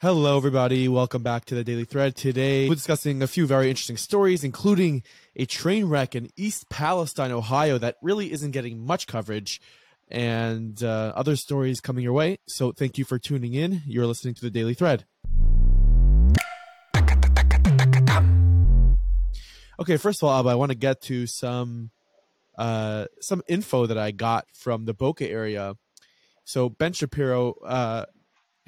Hello, everybody. Welcome back to the Daily Thread. Today, we're discussing a few very interesting stories, including a train wreck in East Palestine, Ohio, that really isn't getting much coverage, and uh, other stories coming your way. So, thank you for tuning in. You're listening to the Daily Thread. Okay, first of all, Abba, I want to get to some uh, some info that I got from the Boca area. So Ben Shapiro uh,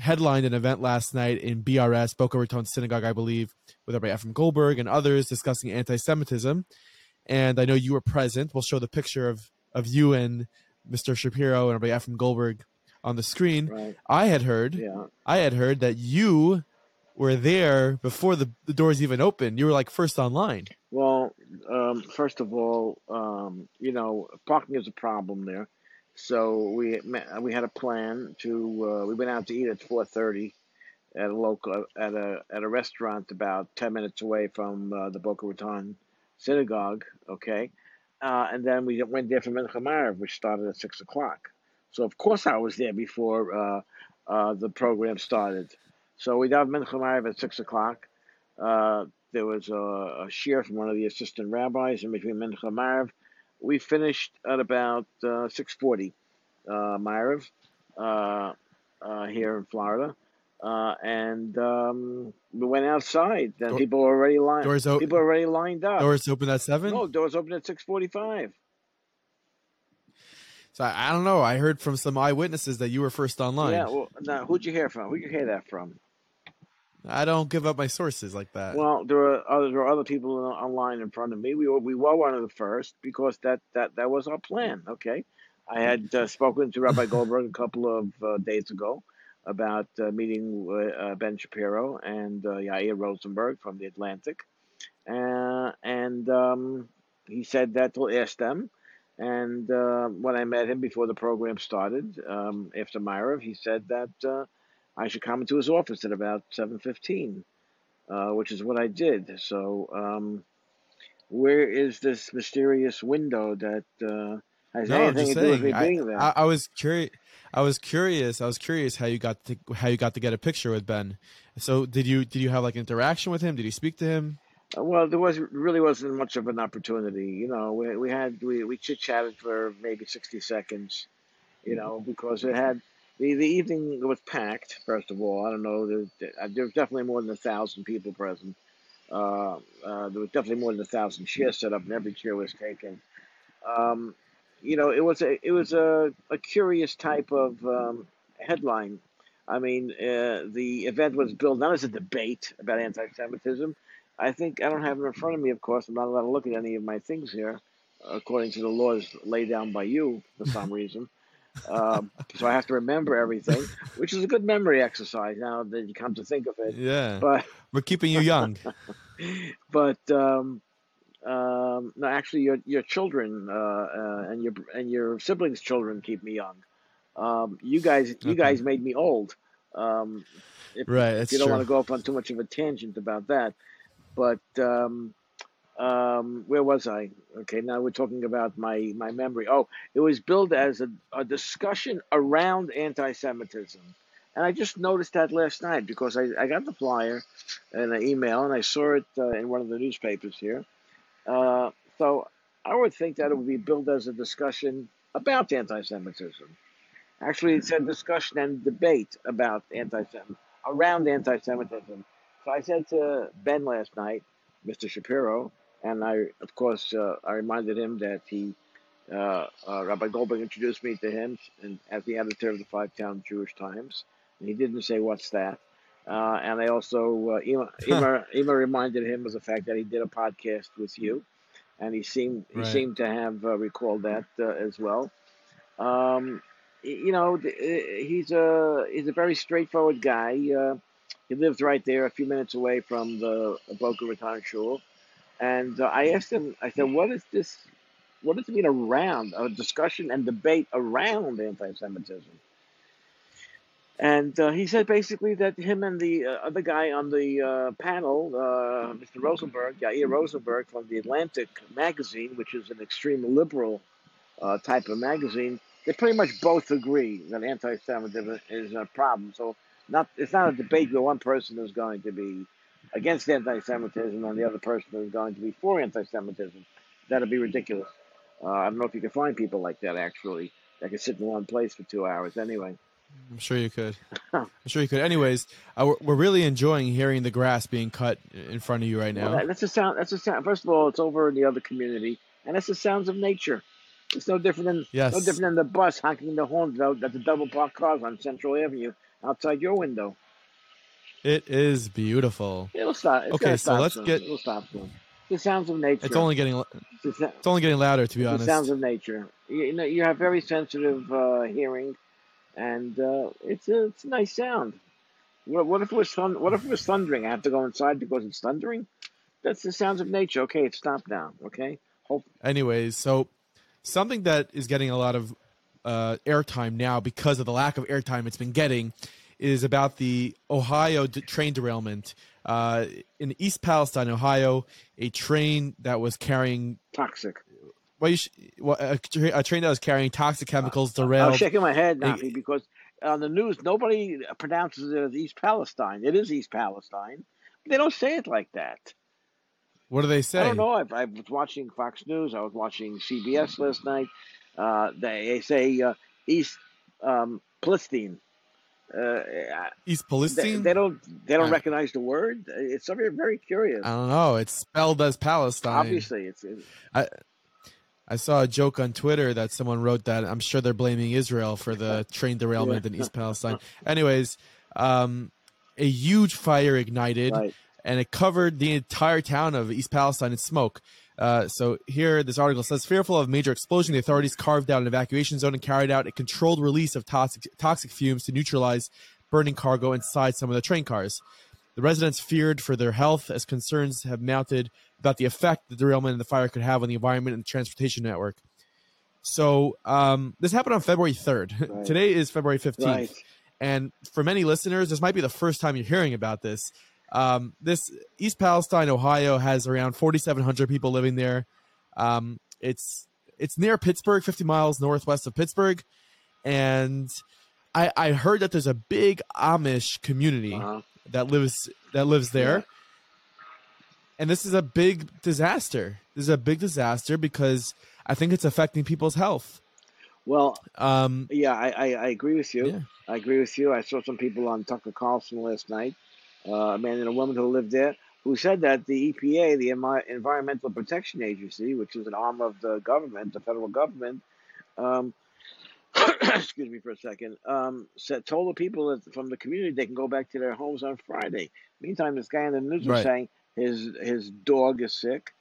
headlined an event last night in BRS, Boca Raton Synagogue, I believe, with Rabbi Ephraim Goldberg and others discussing anti-Semitism. And I know you were present. We'll show the picture of of you and Mr. Shapiro and Rabbi Ephraim Goldberg on the screen. Right. I had heard, Yeah. I had heard that you were there before the, the doors even opened. You were like first online. Well, um, first of all, um, you know, parking is a problem there. So we ma- we had a plan to uh, we went out to eat at four thirty at a local at a at a restaurant about ten minutes away from uh, the Boca Raton synagogue. Okay, uh, and then we went there for Mincha which started at six o'clock. So of course I was there before uh, uh, the program started. So we got Mincha Maariv at six o'clock. Uh, there was a, a share from one of the assistant rabbis in between Mincha. We finished at about uh, 6:40 uh, Maariv uh, uh, here in Florida, uh, and um, we went outside. Then Door- people were already lined. Doors, o- People already lined up. doors open at seven. no, doors open at 6:45. So I, I don't know. I heard from some eyewitnesses that you were first online. Yeah. Well, now who'd you hear from? Who'd you hear that from? I don't give up my sources like that. Well, there are other, there are other people online in front of me. We were we were one of the first because that that that was our plan. Okay, I had uh, spoken to Rabbi Goldberg a couple of uh, days ago about uh, meeting uh, Ben Shapiro and uh, Yair Rosenberg from the Atlantic, uh, and um, he said that we'll ask them. And uh, when I met him before the program started, um, after Maariv, he said that uh, I should come into his office at about seven fifteen uh, which is what I did. So, um, where is this mysterious window that uh, has no, anything to do with me. I, being there? I, I was curious. I was curious. I was curious how you got to how you got to get a picture with Ben. So did you did you have like interaction with him? Did you speak to him? Uh, well, there was really wasn't much of an opportunity. You know, we we had we, we chit chatted for maybe sixty seconds. You know, because it had the the evening was packed. First of all, I don't know. There, there was definitely more than a thousand people present. Uh, uh, there was definitely more than a thousand chairs set up, and every chair was taken. Um, you know, it was a it was a, a curious type of um, headline. I mean, uh, the event was billed not as a debate about anti-Semitism. I think I don't have it in front of me. Of course, I'm not allowed to look at any of my things here, according to the laws laid down by you for some reason. Um, so I have to remember everything, which is a good memory exercise now that you come to think of it. Yeah, But we're keeping you young. but um, um, no, actually, your your children uh, uh, and your and your siblings' children keep me young. Um, you guys, you Okay. guys made me old. Um, if, right, if you don't true. want to go off on too much of a tangent about that, but um, um, where was I? Okay, now we're talking about my my memory. Oh, it was billed as a, a discussion around anti-Semitism. And I just noticed that last night because I, I got the flyer and an email and I saw it uh, in one of the newspapers here. Uh, so I would think that it would be billed as a discussion about anti Semitism. Actually, it said discussion and debate about anti Semitism, around anti Semitism. So I said to Ben last night, Mr. Shapiro, and I, of course, uh, I reminded him that he, uh, uh, Rabbi Goldberg introduced me to him and, as the editor of the Five Town Jewish Times. And he didn't say, What's that? Uh, and I also, uh, Ema, Ema, Ema reminded him of the fact that he did a podcast with you. And he seemed he Right. seemed to have uh, recalled that uh, as well. Um, you know, he's a he's a very straightforward guy. Uh, he lives right there, a few minutes away from the Boca Raton Shul. And uh, I asked him, I said, "What is this? What does it mean around a discussion and debate around anti-Semitism?" And uh, he said basically that him and the uh, other guy on the uh, panel, uh, Mr. Rosenberg, Yair Rosenberg from the Atlantic magazine, which is an extreme liberal uh, type of magazine, they pretty much both agree that anti-Semitism is a problem. So not it's not a debate where one person is going to be against anti-Semitism and the other person is going to be for anti-Semitism. That'd be ridiculous. Uh, I don't know if you can find people like that actually that can sit in one place for two hours. Anyway, I'm sure you could. I'm sure you could. Anyways, uh, we're really enjoying hearing the grass being cut in front of you right now. Well, that, that's a sound. That's a sound. First of all, it's over in the other community, and that's the sounds of nature. It's no different than Yes. no different than the bus honking the horn at the double parked cars on Central Avenue outside your window. It is beautiful. It'll stop. It's Okay, so stop let's soon. get- It'll stop soon. The sounds of nature. It's only getting It's the, it's only getting louder to be honest. the sounds of nature. You, you know, you have very sensitive uh, hearing, and uh, it's a it's a nice sound. What, what if it was thun- What if it was thundering? I have to go inside because it's thundering. That's the sounds of nature. Okay, it's stopped now. Okay. Hope Anyways, so something that is getting a lot of uh, airtime now because of the lack of airtime it's been getting is about the Ohio d- train derailment uh, in East Palestine, Ohio. A train that was carrying toxic. well, you sh- well a, tra- a train that was carrying toxic chemicals derailed. I derailed. was shaking my head, Nafi, because on the news nobody pronounces it as East Palestine. It is East Palestine. They don't say it like that. What do they say? I don't know. I, I was watching Fox News. I was watching CBS last night. Uh, they, they say uh, East um, Palestine. Uh, East Palestine. they don't they don't I- recognize the word. It's something very curious. I don't know. It's spelled as Palestine. Obviously, it's, it's I saw a joke on Twitter that someone wrote that I'm sure they're blaming Israel for the train derailment in East Palestine. Anyways, um, a huge fire ignited right. and it covered the entire town of East Palestine in smoke. Uh, so here, this article says, fearful of major explosion, the authorities carved out an evacuation zone and carried out a controlled release of toxic, toxic fumes to neutralize burning cargo inside some of the train cars. The residents feared for their health as concerns have mounted about the effect the derailment and the fire could have on the environment and the transportation network. So um, this happened on February 3rd. Right. Today is February 15th. Right. And for many listeners, this might be the first time you're hearing about this. Um, this East Palestine, Ohio, has around 4,700 people living there. Um, it's it's near Pittsburgh, 50 miles northwest of Pittsburgh, and I, I heard that there's a big Amish community Uh-huh. that lives that lives there, Yeah. and this is a big disaster. This is a big disaster because I think it's affecting people's health. Well, Um, yeah, I, I, I agree with you. Yeah. I agree with you. I saw some people on Tucker Carlson last night, uh, a man and a woman who lived there, who said that the EPA, the Environmental Protection Agency, which is an arm of the government, the federal government, um, excuse me for a second, um, said, told the people that from the community they can go back to their homes on Friday. Meantime, this guy in the news was saying his his dog is sick.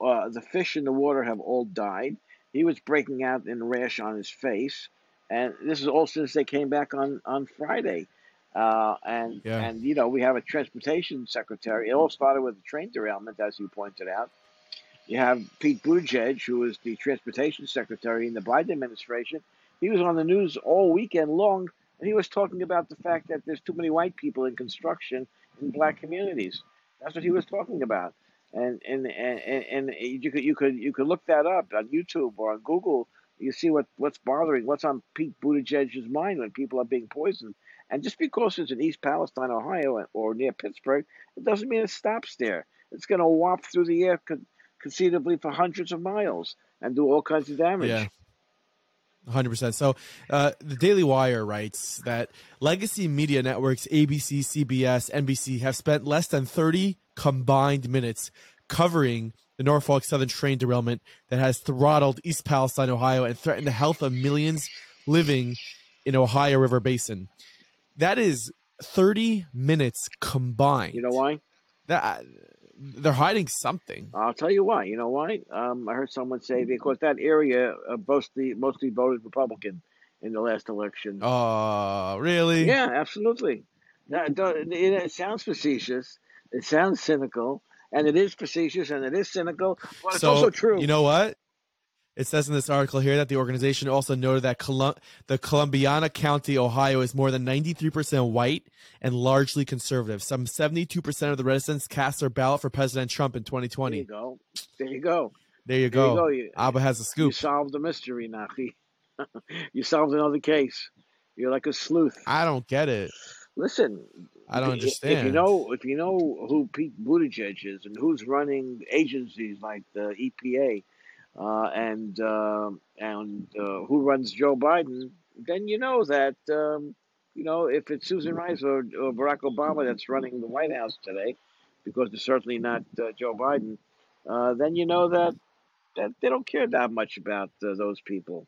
Uh, the fish in the water have all died. He was breaking out in rash on his face and this is all since they came back on on Friday. Uh, and Yeah. and you know we have a transportation secretary. It all started with a train derailment, as you pointed out. You have Pete Buttigieg, who is the transportation secretary in the Biden administration. He was on the news all weekend long, and he was talking about the fact that there's too many white people in construction in black communities. That's what he was talking about. And and and, and, and you could you could you could look that up on YouTube or on Google you see what, what's bothering, what's on Pete Buttigieg's mind when people are being poisoned. And just because it's in East Palestine, Ohio, or near Pittsburgh, it doesn't mean it stops there. It's going to whop through the air con- conceivably for hundreds of miles and do all kinds of damage. Yeah. 100%. So, uh, the Daily Wire writes that legacy media networks ABC, CBS, NBC have spent less than 30 combined minutes covering the Norfolk Southern train derailment that has throttled East Palestine, Ohio, and threatened the health of millions living in Ohio River Basin. That is 30 minutes combined. You know why? That they're hiding something. I'll tell you why. You know why? Um, I heard someone say because that area uh, mostly mostly voted Republican in the last election. Oh, really? Yeah, absolutely. That, it sounds facetious. It sounds cynical, and it is facetious and it is cynical. But it's so, also true. You know what? It says in this article here that the organization also noted that Colum- the Columbiana County, Ohio, is more than 93% white and largely conservative. Some 72% of the residents cast their ballot for President Trump in there you 2020. go. There you go. There you go. There you go. You, Abba has a scoop. you solved the mystery, Nachi. you solved another case. You're like a sleuth. I don't get it. Listen, I don't understand. If you know, if you know who Pete Buttigieg is and who's running agencies like the EPA, uh, and uh, and uh, who runs Joe Biden, then you know that um, you know if it's Susan Rice or, or Barack Obama that's running the White House today, because it's certainly not uh, Joe Biden, uh, then you know that that they don't care that much about uh, those people.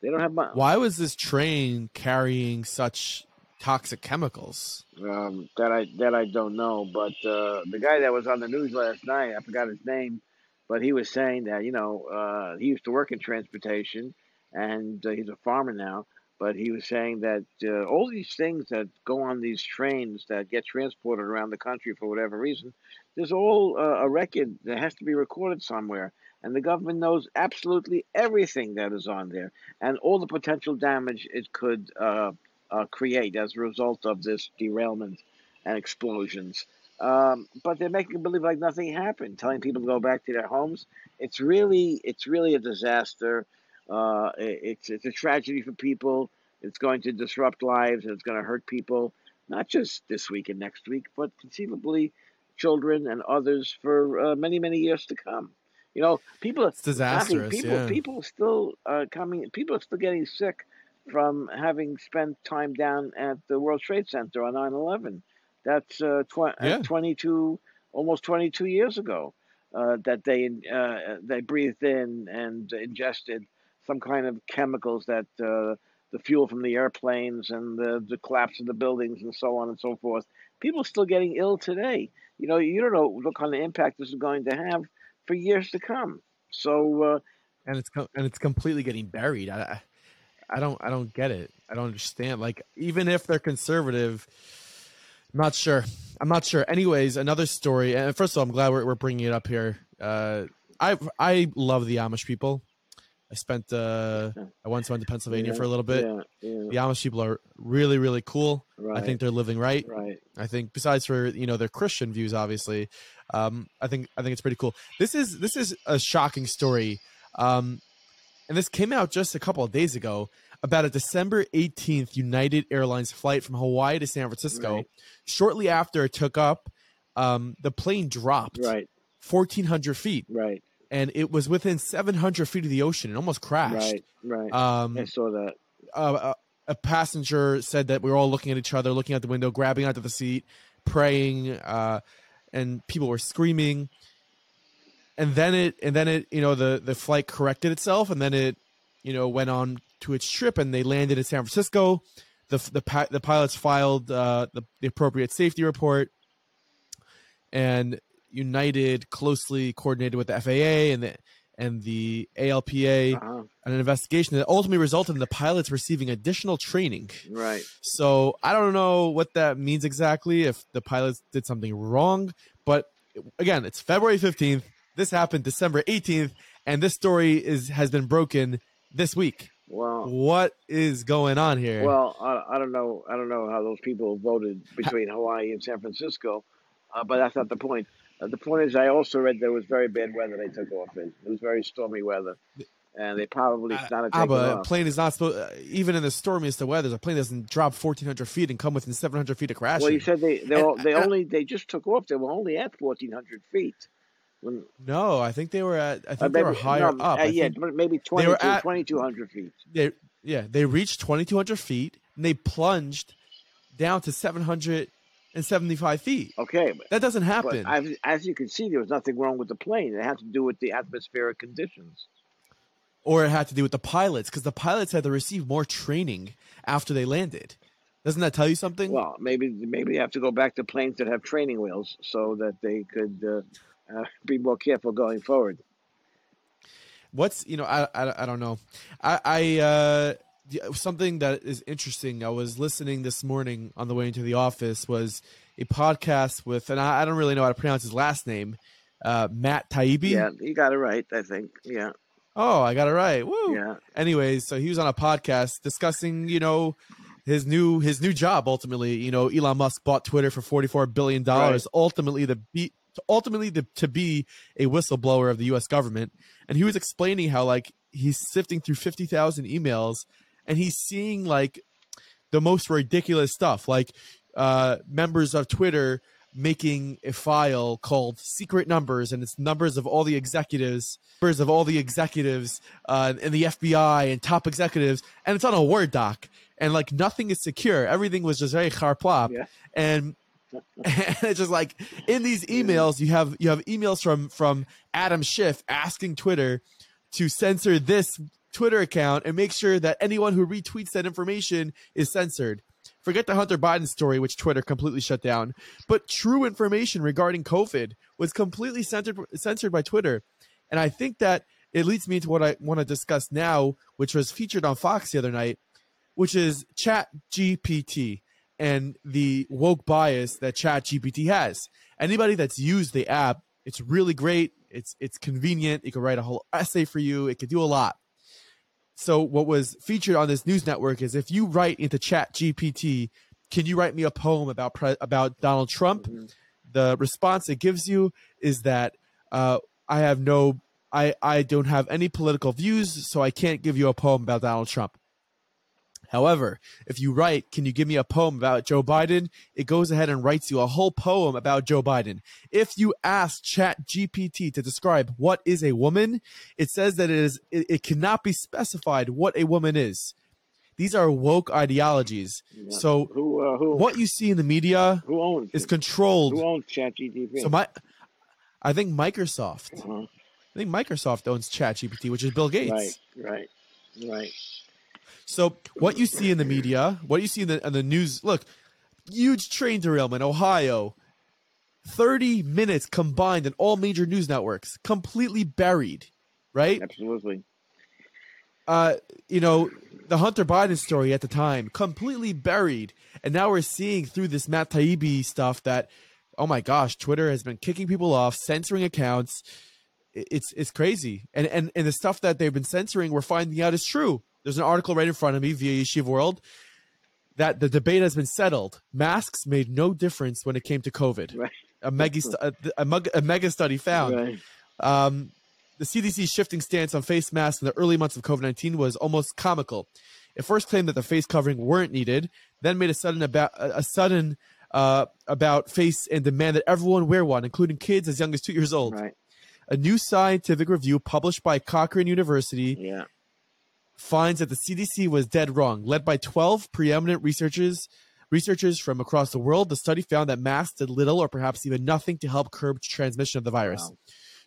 They don't have much. Why was this train carrying such toxic chemicals? um, that I that I don't know. But uh, the guy that was on the news last night, I forgot his name, but he was saying that you know uh, he used to work in transportation, and uh, he's a farmer now. But he was saying that uh, all these things that go on these trains that get transported around the country for whatever reason, there's all uh, a record that has to be recorded somewhere, and the government knows absolutely everything that is on there, and all the potential damage it could. Uh, uh, create as a result of this derailment and explosions. Um, but they're making believe like nothing happened, telling people to go back to their homes. It's really, it's really a disaster. Uh, it- it's it's a tragedy for people. It's going to disrupt lives and it's going to hurt people, not just this week and next week, but conceivably children and others for uh, many many years to come. You know, people It's disastrous. people yeah. people still uh, coming. People are still getting sick from having spent time down at the World Trade Center on 9/11. That's uh, tw- Yeah. 22, almost 22 years ago. Uh, that they uh, they breathed in and ingested some kind of chemicals that uh, the fuel from the airplanes and the, the collapse of the buildings and so on and so forth. People are still getting ill today. You know, you don't know what kind of impact this is going to have for years to come. So uh, and it's com- and it's completely getting buried. I, I I don't I don't get it. I don't understand. Like even if they're conservative, I'm not sure. I'm not sure. Anyways, another story. And first of all, I'm glad we're, we're bringing it up here. Uh, I I love the Amish people. I spent uh, I once went to Pennsylvania Yeah, for a little bit. Yeah, yeah, The Amish people are really really cool. right. I think they're living right. right. I think besides for you know their Christian views, obviously, um, I think I think it's pretty cool. This is this is a shocking story, um, and this came out just a couple of days ago about a December eighteenth United Airlines flight from Hawaii to San Francisco. Right. Shortly after it took up, um, the plane dropped Right, fourteen hundred feet, right, and it was within seven hundred feet of the ocean. It almost crashed. right, right. Um, I saw that. uh, a passenger said that we were all looking at each other, looking out the window, grabbing onto the seat, praying, uh, and people were screaming. And then it, and then it, you know, the the flight corrected itself, and then it, you know, went on to its trip, and they landed in San Francisco. The the the pilots filed uh, the, the appropriate safety report, and United closely coordinated with the FAA and the and the ALPA Uh-huh. an investigation that ultimately resulted in the pilots receiving additional training. Right. So I don't know what that means exactly, if the pilots did something wrong. But again, it's February 15th. This happened December 18th, and this story is has been broken this week. Well, What is going on here? well, I, I don't know. I don't know how those people voted between Hawaii and San Francisco, uh, but that's not the point. Uh, the point is, I also read there was very bad weather they took off in. It was very stormy weather, and they probably Uh, taking but a plane is not supposed, uh, even in the stormiest of weather, a plane doesn't drop 1,400 feet and come within 700 feet of crashing. Well, you said they they, And- all, they and- only they just took off. They were only at fourteen hundred feet. No, I think they were at, I uh, think they were higher no, up. uh, yeah, maybe they were 22 at- 2200 feet. they yeah they reached 2200 feet and they plunged down to 775 feet Okay, but, that doesn't happen as, as you can see, there was nothing wrong with the plane. It had to do with the atmospheric conditions. or it had to do with the pilots because the pilots had to receive more training after they landed doesn't that tell you something Well, maybe maybe they have to go back to planes that have training wheels so that they could uh, uh, be more careful going forward. what's you know I, I, I don't know i i uh something that is interesting i was listening this morning on the way into the office was a podcast with and i, I don't really know how to pronounce his last name uh matt taibbi Yeah, you got it right. I think. Yeah, oh i got it right Woo. yeah, anyways, so he was on a podcast discussing, you know, his new his new job. Ultimately, you know, Elon Musk bought Twitter for forty four billion dollars. Ultimately, to ultimately the, to be a whistleblower of the U.S. government, and he was explaining how like he's sifting through fifty thousand emails, and he's seeing like the most ridiculous stuff. Like uh, members of Twitter making a file called secret numbers and it's numbers of all the executives numbers of all the executives uh, in the fbi and top executives and it's on a word doc and like nothing is secure everything was just very charplop Yeah. and and it's just like in these emails you have you have emails from from adam schiff asking twitter to censor this twitter account and make sure that anyone who retweets that information is censored Forget the Hunter Biden story, which Twitter completely shut down. But true information regarding COVID was completely censored, censored by Twitter. And I think that it leads me to what I want to discuss now, which was featured on Fox the other night, which is Chat GPT and the woke bias that Chat GPT has. Anybody that's used the app, it's really great. It's it's convenient. It can write a whole essay for you. It can do a lot so what was featured on this news network is if you write into chat gpt can you write me a poem about pre- about donald trump Mhm. the response it gives you is that uh, i have no I, I don't have any political views so i can't give you a poem about donald trump however if you write can you give me a poem about joe biden it goes ahead and writes you a whole poem about joe biden if you ask chat gpt to describe what is a woman it says that it is it, it cannot be specified what a woman is these are woke ideologies Yeah. so who uh, who what you see in the media who owns is it? controlled who owns ChatGPT? so my i think microsoft uh-huh. i think microsoft owns chat gpt which is bill gates right, right, right. So what you see in the media, what you see in the, in the news, look, huge train derailment, Ohio, 30 minutes combined in all major news networks, completely buried, right? Absolutely. Uh, you know, the Hunter Biden story at the time, completely buried. And now we're seeing through this Matt Taibbi stuff that, oh my gosh, Twitter has been kicking people off, censoring accounts. It's it's crazy. And and and the stuff that they've been censoring, we're finding out is true. There's an article right in front of me via Yeshiva World that the debate has been settled. Masks made no difference when it came to COVID. Right. A mega a, a, mug- a mega study found. Right. Um, the CDC's shifting stance on face masks in the early months of COVID 19 was almost comical. It first claimed that the face covering weren't needed, then made a sudden about a sudden uh, about face and demanded everyone wear one, including kids as young as two years old. Right. A new scientific review published by Cochrane University Yeah. Finds that the CDC was dead wrong. Led by 12 preeminent researchers, researchers from across the world, the study found that masks did little or perhaps even nothing to help curb transmission of the virus. Wow.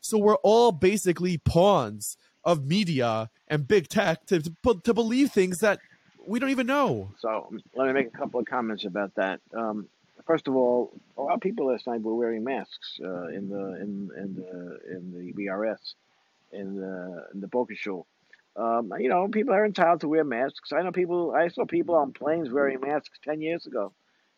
So we're all basically pawns of media and big tech to, to, to believe things that we don't even know. So um, let me make a couple of comments about that. Um, first of all, a lot of people last night were wearing masks uh, in the in in the in the BRS in the in the Boca Shul. Um, you know, people are entitled to wear masks. I know people. I saw people on planes wearing masks ten years ago.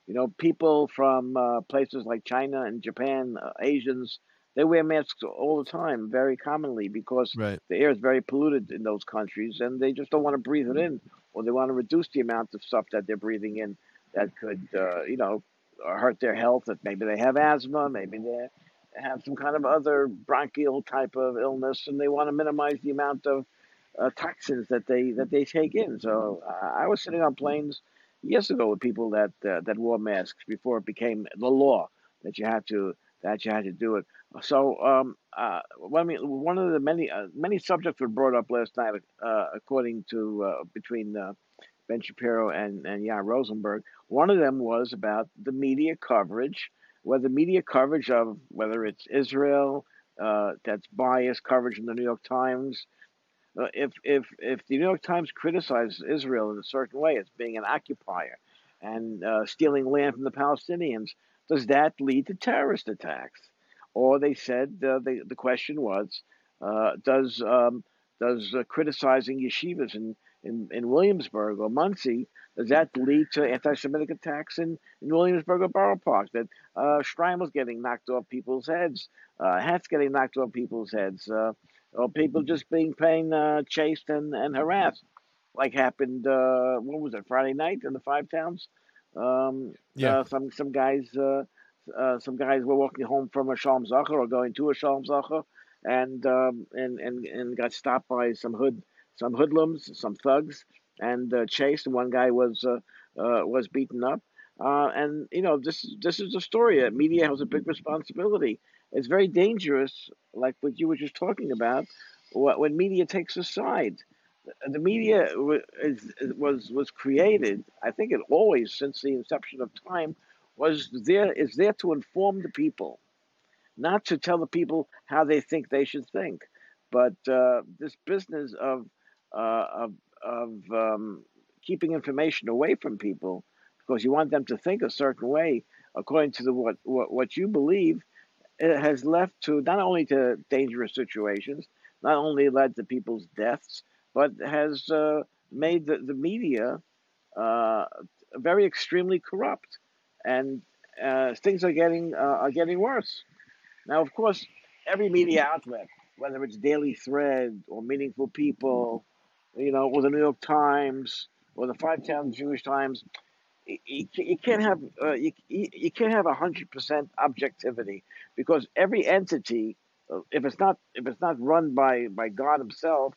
You know, people from uh, places like China and Japan, uh, Asians, they wear masks all the time, very commonly, because Right. the air is very polluted in those countries, and they just don't want to breathe it in, or they want to reduce the amount of stuff that they're breathing in that could, uh, you know, hurt their health. That maybe they have asthma, maybe they have some kind of other bronchial type of illness, and they want to minimize the amount of uh, toxins that they that they take in. So uh, I was sitting on planes years ago with people that uh, that wore masks before it became the law that you had to that you had to do it. So um, uh, I mean, one of the many uh, many subjects were brought up last night, uh, according to uh, between Ben Shapiro and and Jan Rosenberg. One of them was about the media coverage, whether media coverage of whether it's Israel, that's biased coverage in the New York Times. Uh, if if if the New York Times criticizes Israel in a certain way as being an occupier and uh, stealing land from the Palestinians, does that lead to terrorist attacks? Or they said uh, the the question was, uh, does um, does uh, criticizing yeshivas in, in, in Williamsburg or Monsey does that lead to anti-Semitic attacks in, in Williamsburg or Borough Park? That uh, getting knocked off people's heads, uh, hats getting knocked off people's heads, uh, or people just being plain uh, chased and, and harassed, like happened. Uh, what was it? Friday night in the Five Towns. Um, Yeah. uh, some some guys. Uh, uh, some guys were walking home from a Shalom Zachar or going to a Shalom Zachar, and um, and and and got stopped by some hood some hoodlums, some thugs, and uh, chased. One guy was uh, uh, was beaten up. Uh, and you know, this this is a story. Uh, media has a big responsibility. It's very dangerous, like what you were just talking about, when media takes a side. The media is, was was created. I think it always, since the inception of time, was there is there to inform the people, not to tell the people how they think they should think. But uh, this business of of of um, keeping information away from people because you want them to think a certain way according to the, what, what, what you believe, it has left to not only to dangerous situations, not only led to people's deaths, but has uh, made the, the media uh, very extremely corrupt, and uh, things are getting uh, are getting worse. Now, of course, every media outlet, whether it's Daily Thread or Meaningful People, you know, or the New York Times or the Five Town Jewish Times, you, you can't have uh, you, you can't have hundred percent objectivity because every entity, uh, if it's not if it's not run by by God Himself,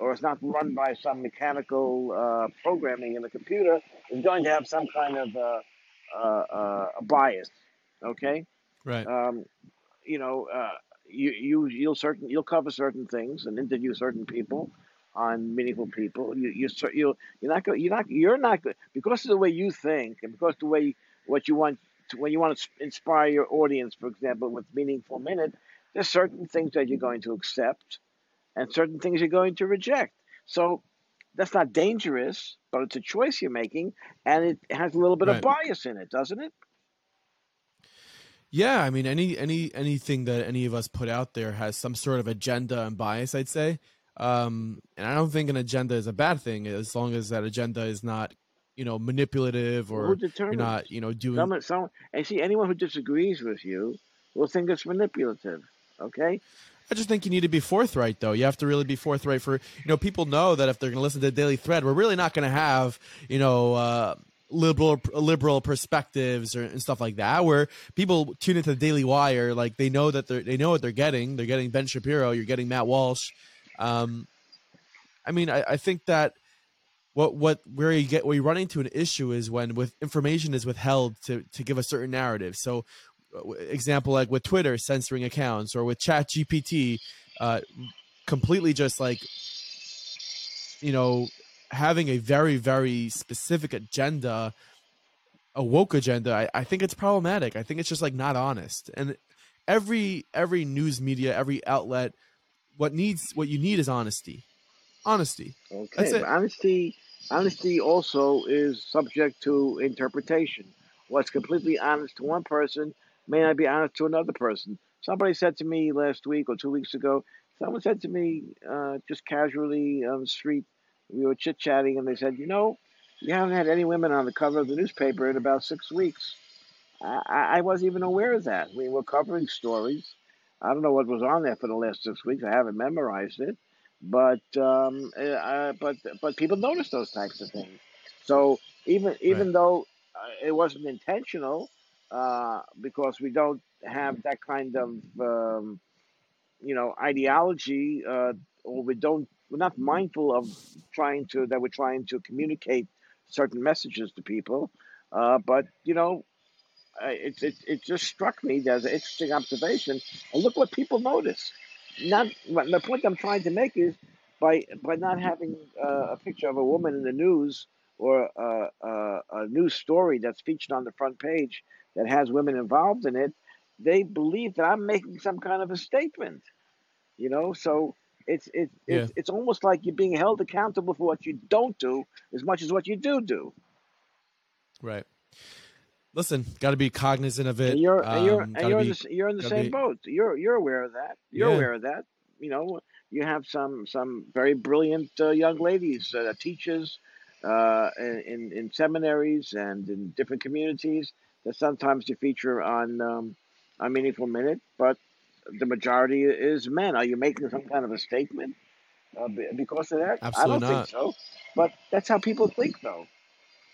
or it's not run by some mechanical uh, programming in the computer, is going to have some kind of uh, uh, uh bias. Okay, right. Um, you know, you you you'll certain you'll cover certain things and interview certain people on meaningful people. You you you you're not going you're not you're not because of the way you think and because of the way what you want to, when you want to inspire your audience, for example, with meaningful minute, there's certain things that you're going to accept and certain things you're going to reject. So that's not dangerous, but it's a choice you're making, and it has a little bit right. of bias in it, doesn't it? Yeah, I mean, any any anything that any of us put out there has some sort of agenda and bias. I'd say. Um, and I don't think an agenda is a bad thing as long as that agenda is not, you know, manipulative or you're not, you know, doing. Someone, someone, and see, anyone who disagrees with you will think it's manipulative. Okay. I just think you need to be forthright, though. You have to really be forthright for, you know, people know that if they're going to listen to Daily Thread, we're really not going to have, you know, uh, liberal liberal perspectives or, and stuff like that where people tune into the daily wire like they know that they they know what they're getting they're getting ben shapiro you're getting matt walsh um, I mean, I, I think that what what where you get where you run into an issue is when with information is withheld to to give a certain narrative. So, uh, example like with Twitter censoring accounts or with Chat GPT, uh, completely just like you know having a very very specific agenda a woke agenda I, I think it's problematic i think it's just like not honest and every every news media every outlet what needs what you need is honesty. Honesty. Okay. Honesty honesty also is subject to interpretation. What's completely honest to one person may not be honest to another person. Somebody said to me last week or two weeks ago, someone said to me uh, just casually on the street, we were chit chatting, and they said, You know, you haven't had any women on the cover of the newspaper in about six weeks. I, I wasn't even aware of that. We were covering stories I don't know what was on there for the last six weeks. I haven't memorized it, but um, uh, but but people notice those types of things. So even even right. though uh, it wasn't intentional, uh, because we don't have that kind of um, you know ideology, uh, or we don't we're not mindful of trying to that we're trying to communicate certain messages to people. Uh, but you know, it, it, it just struck me as an interesting observation. And look what people notice. Not the point I'm trying to make is by by not having uh, a picture of a woman in the news or a, a, a news story that's featured on the front page that has women involved in it, they believe that I'm making some kind of a statement. You know, so it's it's yeah. it's, it's almost like you're being held accountable for what you don't do as much as what you do do. Right listen, got to be cognizant of it. And you're and you're, um, and you're, be, in the, you're in the same be, boat. You're you're aware of that. You're yeah. aware of that. You know, you have some some very brilliant uh, young ladies, uh, teachers uh, in in seminaries and in different communities that sometimes you feature on um, on Meaningful Minute, but the majority is men. Are you making some kind of a statement uh, because of that? Absolutely I don't not. think so. But that's how people think, though.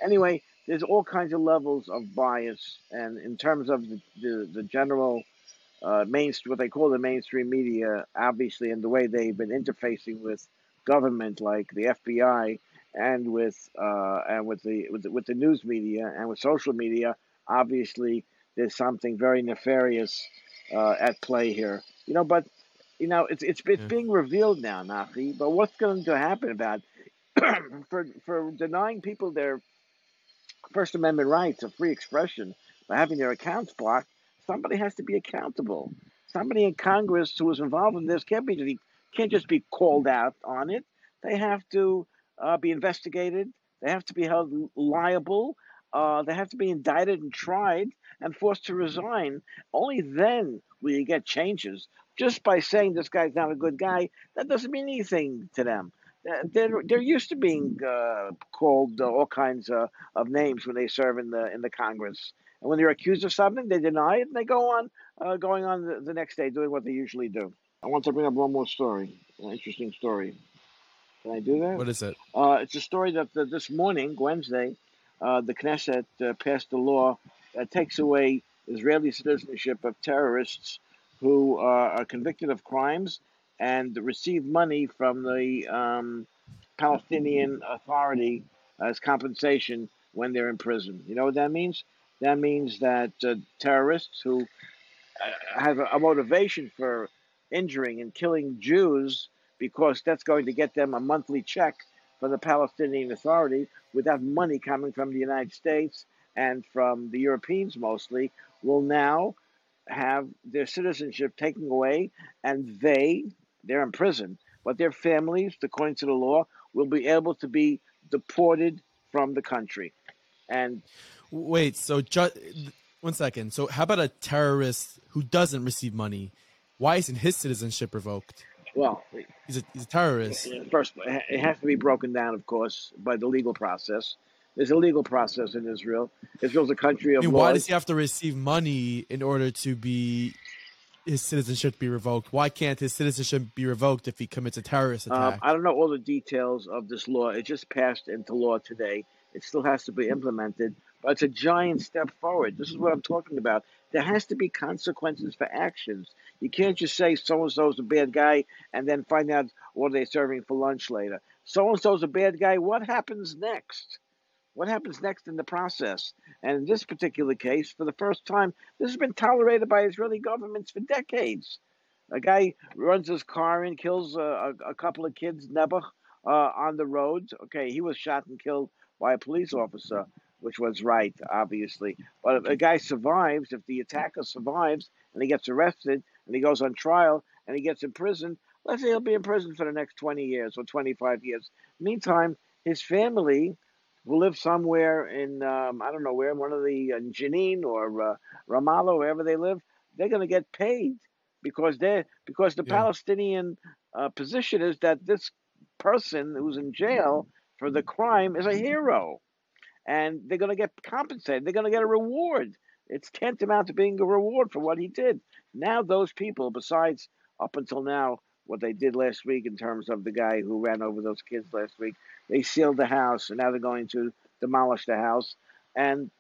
Anyway, there's all kinds of levels of bias, and in terms of the the, the general uh, mainstream, what they call the mainstream media, obviously, and the way they've been interfacing with government, like the FBI, and with uh, and with the, with the with the news media and with social media, obviously there's something very nefarious uh, at play here. You know, but you know it's it's it's Yeah. being revealed now, Nafi. But what's going to happen about for for denying people their First Amendment rights of free expression by having their accounts blocked? Somebody has to be accountable. Somebody in Congress who was involved in this can't be can't just be called out on it. They have to uh, be investigated. They have to be held liable. Uh, they have to be indicted and tried and forced to resign. Only then will you get changes. Just by saying this guy's not a good guy, that doesn't mean anything to them. Uh, They're, they're used to being uh, called uh, all kinds uh, of names when they serve in the in the Congress. And when they're accused of something, they deny it and they go on, uh, going on the, the next day doing what they usually do. I want to bring up one more story, an interesting story. Can I do that? What is it? Uh, it's a story that uh, this morning, Wednesday, uh, the Knesset uh, passed a law that takes away Israeli citizenship of terrorists who uh, are convicted of crimes and receive money from the um, Palestinian Authority as compensation when they're in prison. You know what that means? That means that uh, terrorists who uh, have a, motivation for injuring and killing Jews because that's going to get them a monthly check from the Palestinian Authority without money coming from the United States and from the Europeans mostly, will now have their citizenship taken away and they, they're in prison, but their families, according to the law, will be able to be deported from the country. And Wait, so ju- one second. So how about a terrorist who doesn't receive money? Why isn't his citizenship revoked? well, He's a he's a terrorist. First, it has to be broken down, of course, by the legal process. There's a legal process in Israel. Israel's a country I of mean, why does he have to receive money in order to be his citizenship be revoked? Why can't his citizenship be revoked if he commits a terrorist Um, attack? I don't know all the details of this law. It just passed into law today. It still has to be implemented, but it's a giant step forward. This is what I'm talking about. There has to be consequences for actions. You can't just say so and so's a bad guy and then find out what they're serving for lunch later. So and so's a bad guy. What happens next? What happens next in the process? And in this particular case, for the first time, this has been tolerated by Israeli governments for decades. A guy runs his car and kills a, a, a couple of kids, Nebuch, uh, on the roads. Okay, he was shot and killed by a police officer, which was right, obviously. But if a guy survives, if the attacker survives and he gets arrested and he goes on trial and he gets imprisoned, let's say he'll be in prison for the next 20 years or 25 years. Meantime, his family will live somewhere in, um, I don't know where, one of the uh, Jenin or uh, Ramallah, wherever they live, they're going to get paid because they because the Yeah. Palestinian uh, position is that this person who's in jail for the crime is a hero, and they're going to get compensated. They're going to get a reward. It's tantamount to being a reward for what he did. Now those people, besides up until now what they did last week in terms of the guy who ran over those kids last week, they sealed the house, and now they're going to demolish the house, and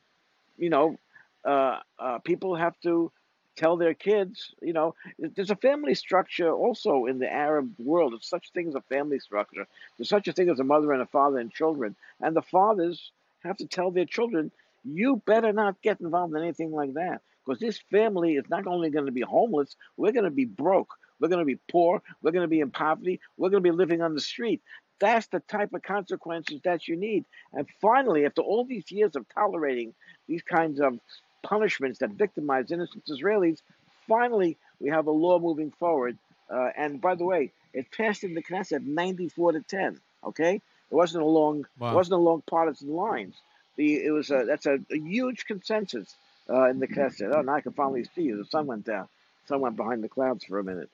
you know, uh, uh, people have to tell their kids, you know, there's a family structure also in the Arab world. There's such thing as a family structure. There's such a thing as a mother and a father and children. And the fathers have to tell their children, you better not get involved in anything like that. Because this family is not only going to be homeless, we're going to be broke. We're going to be poor. We're going to be in poverty. We're going to be living on the street. That's the type of consequences that you need. And finally, after all these years of tolerating these kinds of punishments that victimize innocent Israelis, finally we have a law moving forward. Uh, and by the way, it passed in the Knesset 94 to 10. Okay, it wasn't along Wow. it wasn't along partisan lines. The it was a that's a, a huge consensus uh, in the Knesset. Oh, now I can finally see you. The sun went down. Sun went behind the clouds for a minute.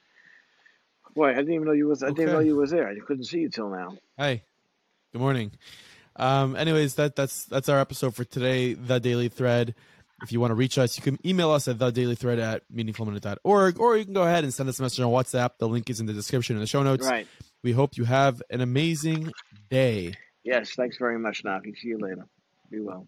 Boy, I didn't even know you was I didn't know you was there. I couldn't see you till now. Hi, good morning. Um, anyways, that that's that's our episode for today. The Daily Thread. If you want to reach us, you can email us at thedailythread at meaningfulminute.org, or you can go ahead and send us a message on WhatsApp. The link is in the description in the show notes. Right. We hope you have an amazing day. Yes. Thanks very much, Naki. See you later. Be well.